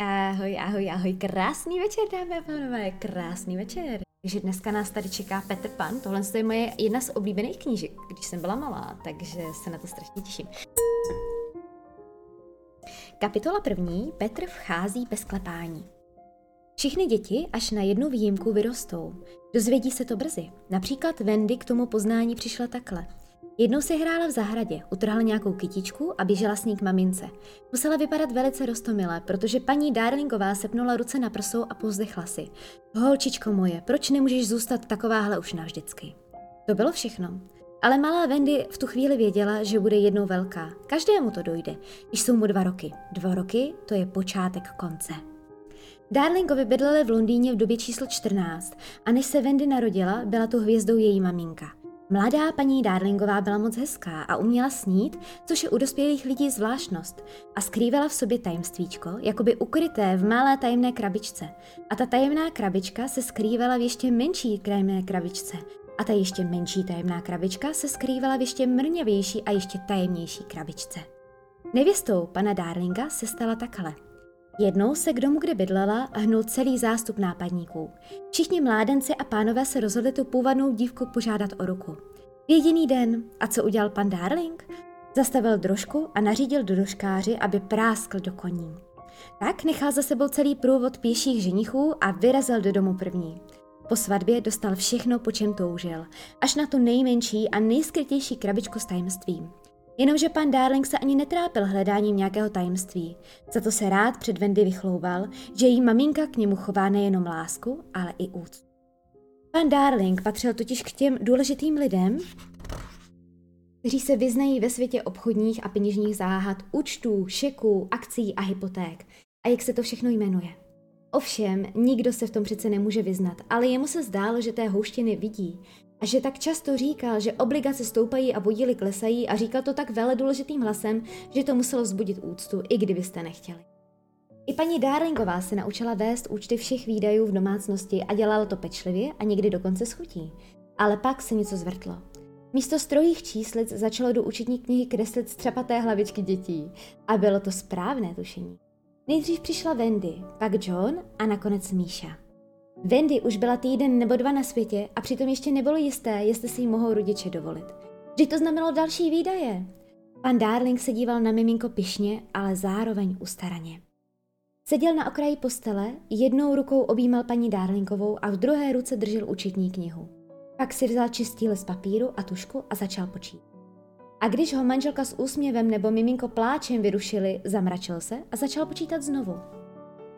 Ahoj, ahoj, ahoj, krásný večer, dámy a pánové, krásný večer. Takže dneska nás tady čeká Petr Pan, tohle je moje jedna z oblíbených knížek, když jsem byla malá, takže se na to strašně těším. Kapitola první, Petr vchází bez klepání. Všichni děti až na jednu výjimku vyrostou. Dozvědí se to brzy. Například Wendy k tomu poznání přišla takhle – Jednou si hrála v zahradě, utrhla nějakou kytičku a běžela s ní k mamince. Musela vypadat velice rostomile, protože paní Darlingová sepnula ruce na prsou a povzdechla si. Holčičko moje, proč nemůžeš zůstat takováhle už navždycky? To bylo všechno. Ale malá Wendy v tu chvíli věděla, že bude jednou velká. Každému to dojde, když jsou mu dva roky. Dva roky, to je počátek konce. Darlingovi bydleli v Londýně v době číslo 14 a než se Wendy narodila, byla tu hvězdou její maminka. Mladá paní Darlingová byla moc hezká a uměla snít, což je u dospělých lidí zvláštnost, a skrývala v sobě tajemstvíčko, jakoby ukryté v malé tajemné krabičce. A ta tajemná krabička se skrývala v ještě menší tajemné krabičce. A ta ještě menší tajemná krabička se skrývala v ještě mrňavější a ještě tajemnější krabičce. Nevěstou pana Darlinga se stala takhle – Jednou se k domu, kde bydlela, hnul celý zástup nápadníků. Všichni mládenci a pánové se rozhodli tu půvadnou dívku požádat o ruku. V jediný den. A co udělal pan Darling? Zastavil drožku a nařídil do doškáři, aby práskl do koní. Tak nechal za sebou celý průvod pěších ženichů a vyrazil do domu první. Po svatbě dostal všechno, po čem toužil, až na tu nejmenší a nejskrytější krabičku s tajemstvím. Jenomže pan Darling se ani netrápil hledáním nějakého tajemství. Za to se rád před Wendy vychlouval, že její maminka k němu chová nejenom lásku, ale i úctu. Pan Darling patřil totiž k těm důležitým lidem, kteří se vyznají ve světě obchodních a peněžních záhad, účtů, šeků, akcí a hypoték. A jak se to všechno jmenuje. Ovšem, nikdo se v tom přece nemůže vyznat, ale jemu se zdálo, že té houštiny vidí a že tak často říkal, že obligace stoupají a podíly klesají a říkal to tak vele důležitým hlasem, že to muselo vzbudit úctu, i kdybyste nechtěli. I paní Darlingová se naučila vést účty všech výdajů v domácnosti a dělala to pečlivě a někdy dokonce schutí. Ale pak se něco zvrtlo. Místo strojích číslic začalo do účetní knihy kreslit střepaté hlavičky dětí. A bylo to správné tušení. Nejdřív přišla Wendy, pak John a nakonec Míša. Wendy už byla týden nebo dva na světě a přitom ještě nebylo jisté, jestli si ji mohou rodiče dovolit. Vždyť to znamenalo další výdaje. Pan Darling se díval na miminko pišně, ale zároveň ustaraně. Seděl na okraji postele, jednou rukou objímal paní Darlingovou a v druhé ruce držel účetní knihu. Pak si vzal čistý list papíru a tušku a začal počít. A když ho manželka s úsměvem nebo miminko pláčem vyrušili, zamračil se a začal počítat znovu.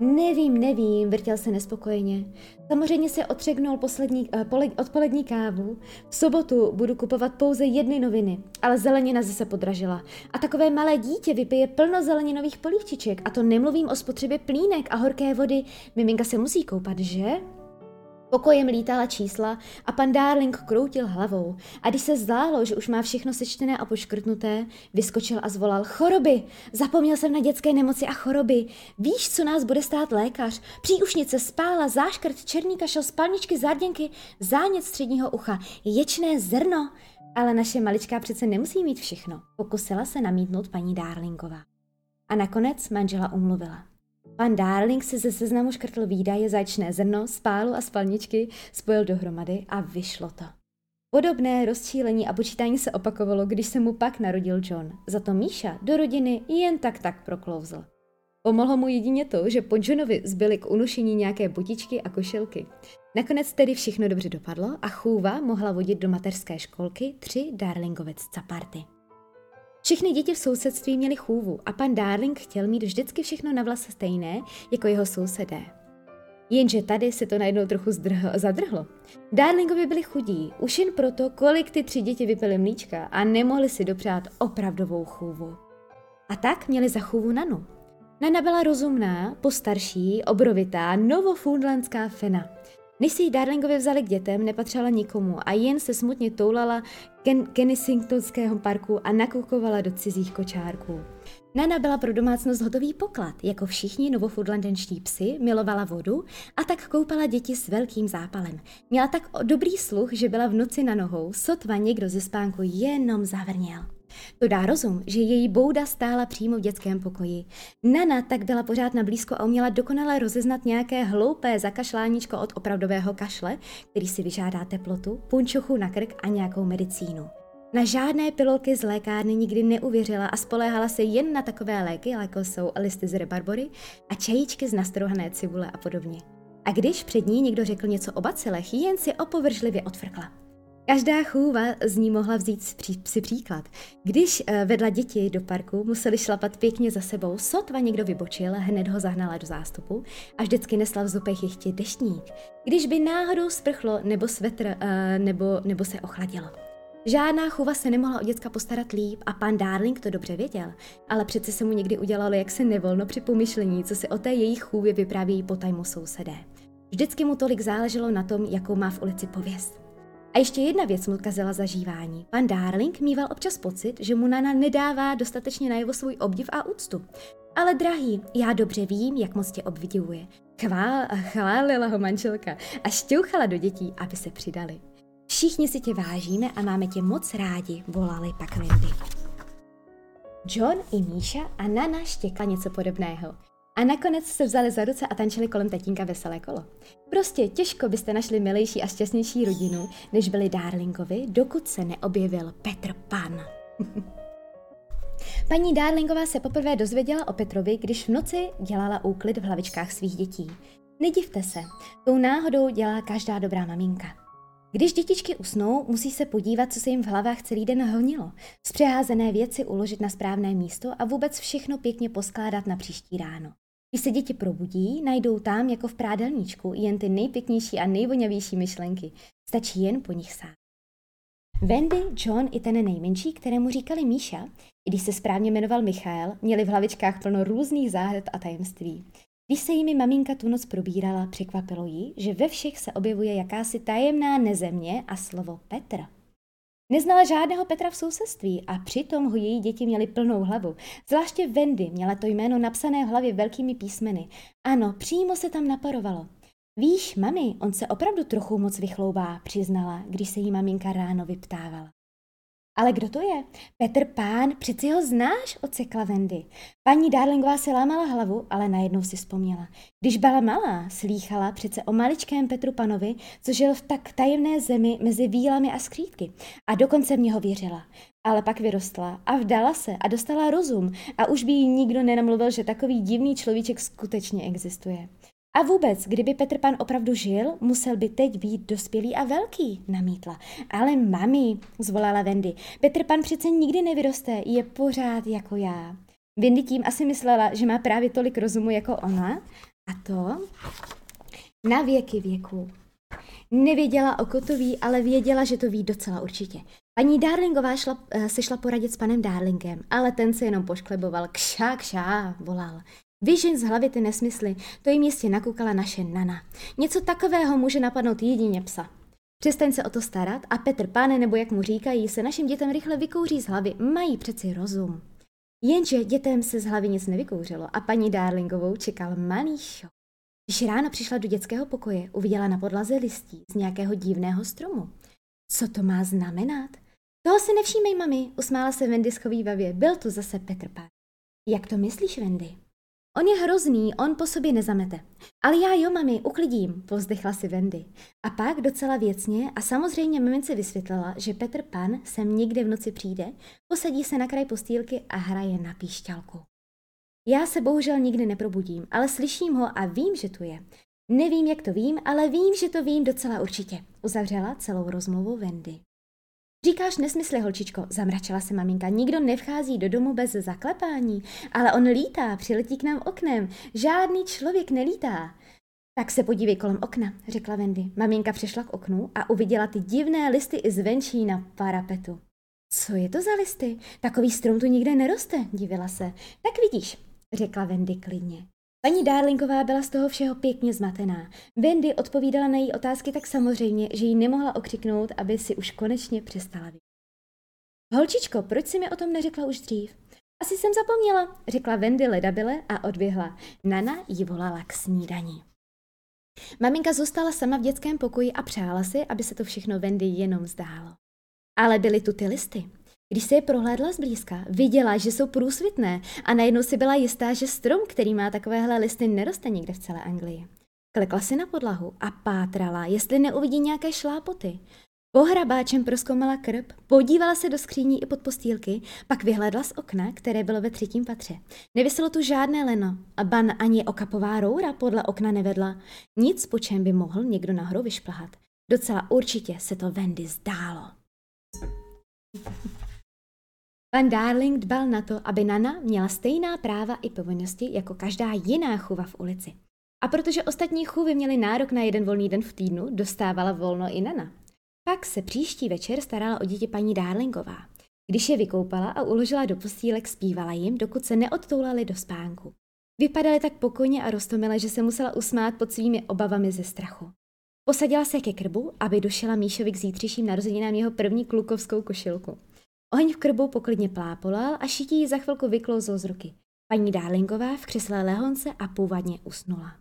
Nevím, nevím, vrtěl se nespokojeně. Samozřejmě se otřegnul poslední, uh, pole, odpolední kávu. V sobotu budu kupovat pouze jedny noviny, ale zelenina zase podražila. A takové malé dítě vypije plno zeleninových polívčiček a to nemluvím o spotřebě plínek a horké vody. Miminka se musí koupat, že? Pokojem lítala čísla a pan Darling kroutil hlavou a když se zdálo, že už má všechno sečtené a poškrtnuté, vyskočil a zvolal choroby. Zapomněl jsem na dětské nemoci a choroby. Víš, co nás bude stát lékař? Příušnice, spála, záškrt, černý kašel, spalničky, zárděnky, zánět středního ucha, ječné zrno. Ale naše malička přece nemusí mít všechno, pokusila se namítnout paní Darlingová. A nakonec manžela umluvila. Pan Darling si ze seznamu škrtl výdaje začné zrno, spálu a spalničky, spojil dohromady a vyšlo to. Podobné rozčílení a počítání se opakovalo, když se mu pak narodil John. Za to Míša do rodiny jen tak tak proklouzl. Pomohlo mu jedině to, že po Johnovi zbyly k unošení nějaké botičky a košilky. Nakonec tedy všechno dobře dopadlo a chůva mohla vodit do mateřské školky tři Darlingovec caparty. Všechny děti v sousedství měly chůvu a pan Darling chtěl mít vždycky všechno na vlase stejné jako jeho sousedé. Jenže tady se to najednou trochu zdrhl, zadrhlo. Darlingovi byli chudí, už jen proto, kolik ty tři děti vypily mlíčka a nemohli si dopřát opravdovou chůvu. A tak měli za chůvu Nanu. Nana byla rozumná, postarší, obrovitá, novofundlandská fena – než si ji Darlingovi vzali k dětem, nepatřila nikomu a jen se smutně toulala Ken- Kensingtonského parku a nakukovala do cizích kočárků. Nana byla pro domácnost hotový poklad, jako všichni novofudlandenští psy, milovala vodu a tak koupala děti s velkým zápalem. Měla tak dobrý sluch, že byla v noci na nohou, sotva někdo ze spánku jenom zavrněl. To dá rozum, že její bouda stála přímo v dětském pokoji. Nana tak byla pořád na blízko a uměla dokonale rozeznat nějaké hloupé zakašláníčko od opravdového kašle, který si vyžádá teplotu, punčuchu na krk a nějakou medicínu. Na žádné pilolky z lékárny nikdy neuvěřila a spoléhala se jen na takové léky, jako jsou listy z rebarbory a čajíčky z nastrouhané cibule a podobně. A když před ní někdo řekl něco o bacilech, jen si opovržlivě odfrkla. Každá chůva z ní mohla vzít si příklad. Když eh, vedla děti do parku, museli šlapat pěkně za sebou, sotva někdo vybočil, hned ho zahnala do zástupu a vždycky nesla v zupech ještě deštník. Když by náhodou sprchlo nebo svetr, eh, nebo, nebo se ochladilo. Žádná chůva se nemohla o děcka postarat líp a pan Darling to dobře věděl, ale přece se mu někdy udělalo jak se nevolno při pomyšlení, co si o té jejich chůvě vyprávějí potajmu sousedé. Vždycky mu tolik záleželo na tom, jakou má v ulici pověst. A ještě jedna věc mu kazila zažívání. Pan Darling mýval občas pocit, že mu Nana nedává dostatečně najevo svůj obdiv a úctu. Ale drahý, já dobře vím, jak moc tě obvidivuje. Chvál, chválila ho manželka a šťouchala do dětí, aby se přidali. Všichni si tě vážíme a máme tě moc rádi, volali pak Wendy. John i Míša a Nana štěkla něco podobného. A nakonec se vzali za ruce a tančili kolem tatínka veselé kolo. Prostě těžko byste našli milejší a šťastnější rodinu, než byli Darlingovi, dokud se neobjevil Petr Pan. Paní Darlingová se poprvé dozvěděla o Petrovi, když v noci dělala úklid v hlavičkách svých dětí. Nedivte se, tou náhodou dělá každá dobrá maminka. Když dětičky usnou, musí se podívat, co se jim v hlavách celý den honilo, zpřeházené věci uložit na správné místo a vůbec všechno pěkně poskládat na příští ráno. Když se děti probudí, najdou tam jako v prádelníčku jen ty nejpěknější a nejvoňavější myšlenky. Stačí jen po nich sám. Wendy, John i ten nejmenší, kterému říkali Míša, i když se správně jmenoval Michael, měli v hlavičkách plno různých záhrad a tajemství. Když se jimi maminka tu noc probírala, překvapilo ji, že ve všech se objevuje jakási tajemná nezemě a slovo Petr. Neznala žádného Petra v sousedství a přitom ho její děti měly plnou hlavu. Zvláště Wendy měla to jméno napsané v hlavě velkými písmeny. Ano, přímo se tam naparovalo. Víš, mami, on se opravdu trochu moc vychloubá, přiznala, když se jí maminka ráno vyptávala. Ale kdo to je? Petr Pán, přeci ho znáš, ocekla Wendy. Paní Darlingová se lámala hlavu, ale najednou si vzpomněla. Když byla malá, slýchala přece o maličkém Petru Panovi, co žil v tak tajemné zemi mezi vílami a skrítky. A dokonce v něho věřila. Ale pak vyrostla a vdala se a dostala rozum a už by jí nikdo nenamluvil, že takový divný človíček skutečně existuje. A vůbec, kdyby Petr Pan opravdu žil, musel by teď být dospělý a velký, namítla. Ale mami, zvolala Wendy, Petr Pan přece nikdy nevyroste, je pořád jako já. Wendy tím asi myslela, že má právě tolik rozumu jako ona, a to na věky věku. Nevěděla, o to ví, ale věděla, že to ví docela určitě. Paní Darlingová šla, eh, se šla poradit s panem Darlingem, ale ten se jenom poškleboval. Kšá, kšá, volal. Vyžen z hlavy ty nesmysly, to jim jistě nakoukala naše Nana. Něco takového může napadnout jedině psa. Přestaň se o to starat a Petr Páne, nebo jak mu říkají, se našim dětem rychle vykouří z hlavy, mají přeci rozum. Jenže dětem se z hlavy nic nevykouřilo a paní Darlingovou čekal malý šok. Když ráno přišla do dětského pokoje, uviděla na podlaze listí z nějakého divného stromu. Co to má znamenat? Toho si nevšímej, mami, usmála se Wendy schovývavě. Byl to zase Petr Pán. Jak to myslíš, Wendy? On je hrozný, on po sobě nezamete. Ale já jo, mami, uklidím, povzdechla si Wendy. A pak docela věcně a samozřejmě mamince vysvětlila, že Petr Pan sem někde v noci přijde, posadí se na kraj postýlky a hraje na píšťalku. Já se bohužel nikdy neprobudím, ale slyším ho a vím, že tu je. Nevím, jak to vím, ale vím, že to vím docela určitě, uzavřela celou rozmluvu Wendy. Říkáš nesmysly, holčičko, zamračila se maminka. Nikdo nevchází do domu bez zaklepání, ale on lítá, přiletí k nám oknem. Žádný člověk nelítá. Tak se podívej kolem okna, řekla Wendy. Maminka přišla k oknu a uviděla ty divné listy i zvenčí na parapetu. Co je to za listy? Takový strom tu nikde neroste, divila se. Tak vidíš, řekla Wendy klidně. Paní Darlingová byla z toho všeho pěkně zmatená. Wendy odpovídala na její otázky tak samozřejmě, že jí nemohla okřiknout, aby si už konečně přestala vidět. Holčičko, proč si mi o tom neřekla už dřív? Asi jsem zapomněla, řekla Wendy ledabile a odběhla. Nana ji volala k snídani. Maminka zůstala sama v dětském pokoji a přála si, aby se to všechno Wendy jenom zdálo. Ale byly tu ty listy. Když se je prohlédla zblízka, viděla, že jsou průsvitné a najednou si byla jistá, že strom, který má takovéhle listy, neroste nikde v celé Anglii. Klekla si na podlahu a pátrala, jestli neuvidí nějaké šlápoty. Pohrabáčem proskoumala krb, podívala se do skříní i pod postýlky, pak vyhlédla z okna, které bylo ve třetím patře. Nevyselo tu žádné leno a ban ani okapová roura podle okna nevedla. Nic, po čem by mohl někdo nahoru vyšplhat. Docela určitě se to Wendy zdálo. Pan Darling dbal na to, aby Nana měla stejná práva i povinnosti jako každá jiná chuva v ulici. A protože ostatní chůvy měly nárok na jeden volný den v týdnu, dostávala volno i Nana. Pak se příští večer starala o děti paní Darlingová. Když je vykoupala a uložila do postýlek, zpívala jim, dokud se neodtoulali do spánku. Vypadali tak pokojně a roztomile, že se musela usmát pod svými obavami ze strachu. Posadila se ke krbu, aby došela Míšovi k zítřejším narozeninám jeho první klukovskou košilku. Oheň v krbu poklidně plápolal a šití ji za chvilku vyklouzl z ruky. Paní Darlingová v křesle lehonce a půvadně usnula.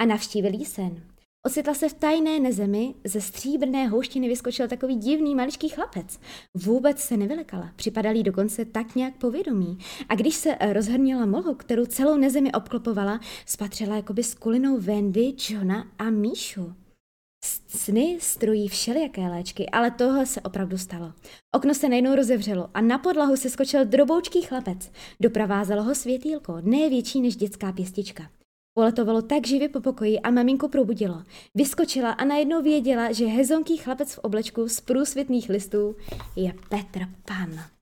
A navštívil jí sen. Ocitla se v tajné nezemi, ze stříbrné houštiny vyskočil takový divný maličký chlapec. Vůbec se nevylekala, připadal jí dokonce tak nějak povědomí. A když se rozhrnila mlhu, kterou celou nezemi obklopovala, spatřila jakoby s kulinou Wendy, Johna a Míšu. Sny strojí všelijaké léčky, ale tohle se opravdu stalo. Okno se najednou rozevřelo a na podlahu se skočil droboučký chlapec. Doprovázelo ho světýlko, ne větší než dětská pěstička. Poletovalo tak živě po pokoji a maminko probudilo. Vyskočila a najednou věděla, že hezonký chlapec v oblečku z průsvitných listů je Petr Pan.